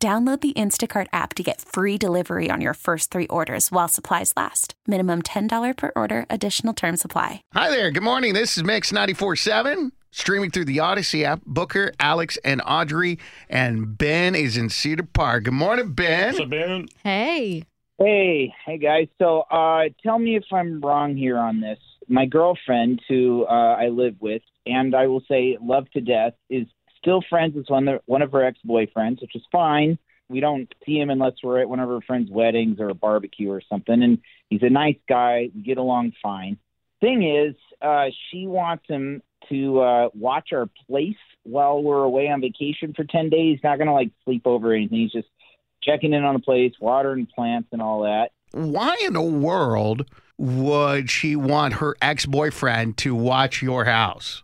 Download the Instacart app to get free delivery on your first three orders while supplies last. Minimum $10 per order, additional term supply. Hi there. Good morning. This is Mix 94.7, streaming through the Audacy app. Booker, Alex, and Audrey. And Ben is in Cedar Park. Good morning, Ben. What's up, Ben? Hey. Hey, hey guys. So, uh, tell me if I'm wrong here on this. My girlfriend, who uh, I live with, and I will say love to death, is still friends with one of, one of her ex boyfriends, which is fine. We don't see him unless we're at one of her friends' weddings or a barbecue or something. And he's a nice guy. We get along fine. Thing is, uh, she wants him to uh, watch our place while we're away on vacation for 10 days. Not going to like sleep over or anything. He's just checking in on the place, watering plants and all that. Why in the world would she want her ex boyfriend to watch your house?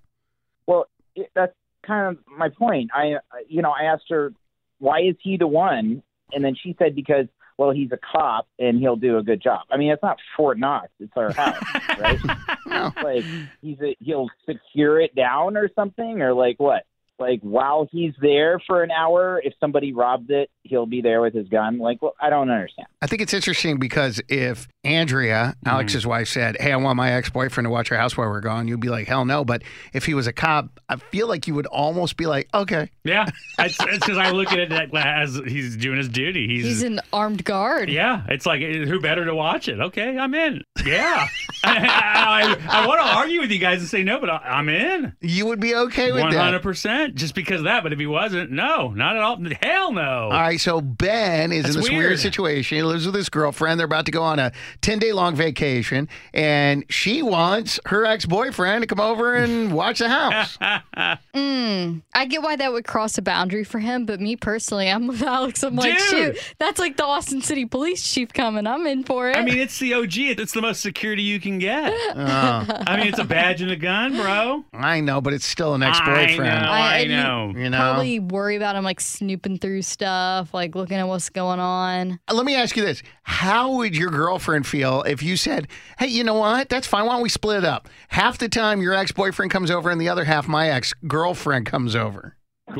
Well, it, that's kind of my point. I, you know, I asked her, why is he the one? And then she said, because, well, he's a cop and he'll do a good job. I mean, it's not Fort Knox, it's our house, right? No. like, he's a, he'll secure it down or something, or like what? Like, while he's there for an hour, if somebody robbed it, he'll be there with his gun. Like, well, I don't understand. I think it's interesting because if Andrea, Alex's wife, said, Hey, I want my ex boyfriend to watch our house while we're gone, you'd be like, Hell no. But if he was a cop, I feel like you would almost be like, Okay. Yeah, it's because I look at it like as he's doing his duty. He's, He's an armed guard. yeah. It's like eh, who better to watch it? Okay, I'm in. Yeah, I, I, want to argue with you guys and say no, but I, I'm in. You would be okay with One that. hundred percent, just because of that. But if he wasn't, no, not at all. Hell no. All right, so Ben is That's in this weird. weird. situation. He lives with his girlfriend. They're about to go on a 10 day long vacation, and she wants her ex boyfriend to come over and watch the house. Mm, I get why that would cross a boundary for him, but me personally, I'm with Alex. I'm like, Dude. shoot, that's like the Austin City Police Chief coming. I'm in for it. I mean, it's the OG. It's the most security you can get. Oh, I mean, it's a badge and a gun, bro. I know, but it's still an ex boyfriend. I know. I- I and you- know. You know? probably worry about him like snooping through stuff, like looking at what's going on. Let me ask you this. How would your girlfriend feel if you said, Hey, you know what? That's fine. Why don't we split it up? Half the time your ex boyfriend comes over, and the other half my ex girlfriend comes over.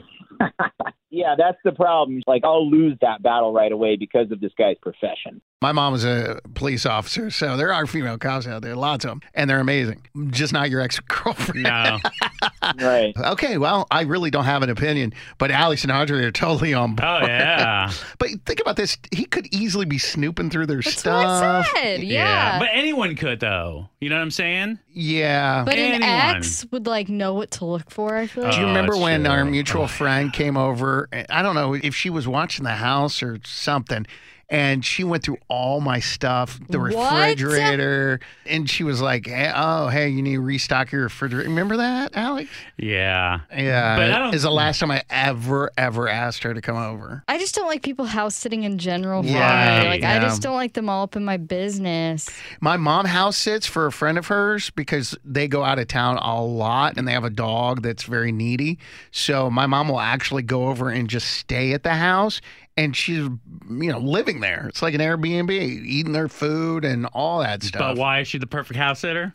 Yeah, that's the problem. Like, I'll lose that battle right away because of this guy's profession. My mom was a police officer, so there are female cops out there, lots of them, and they're amazing. Just not your ex girlfriend. No. Right. Okay, well, I really don't have an opinion, but Alex and Audrey are totally on oh, board. Oh yeah. But think about this: he could easily be snooping through their That's stuff. what I said. Yeah. But anyone could though. You know what I'm saying? Yeah. But an ex would like know what to look for. I feel like. Do you Oh, remember that's when true. our mutual friend came over? I don't know if she was watching the house or something. And she went through all my stuff, the What? refrigerator, and she was like, hey, "Oh, hey, you need to restock your refrigerator." Remember that, Alex? Yeah. Yeah, But I don't- is the last time I ever, ever asked her to come over. I just don't like people house sitting in general. For Yeah, me. Like I just don't like them all up in my business. My mom house sits for a friend of hers because they go out of town a lot and they have a dog that's very needy. So my mom will actually go over and just stay at the house and she's you know living there. It's like an Airbnb, eating their food and all that stuff. But why is she the perfect house sitter?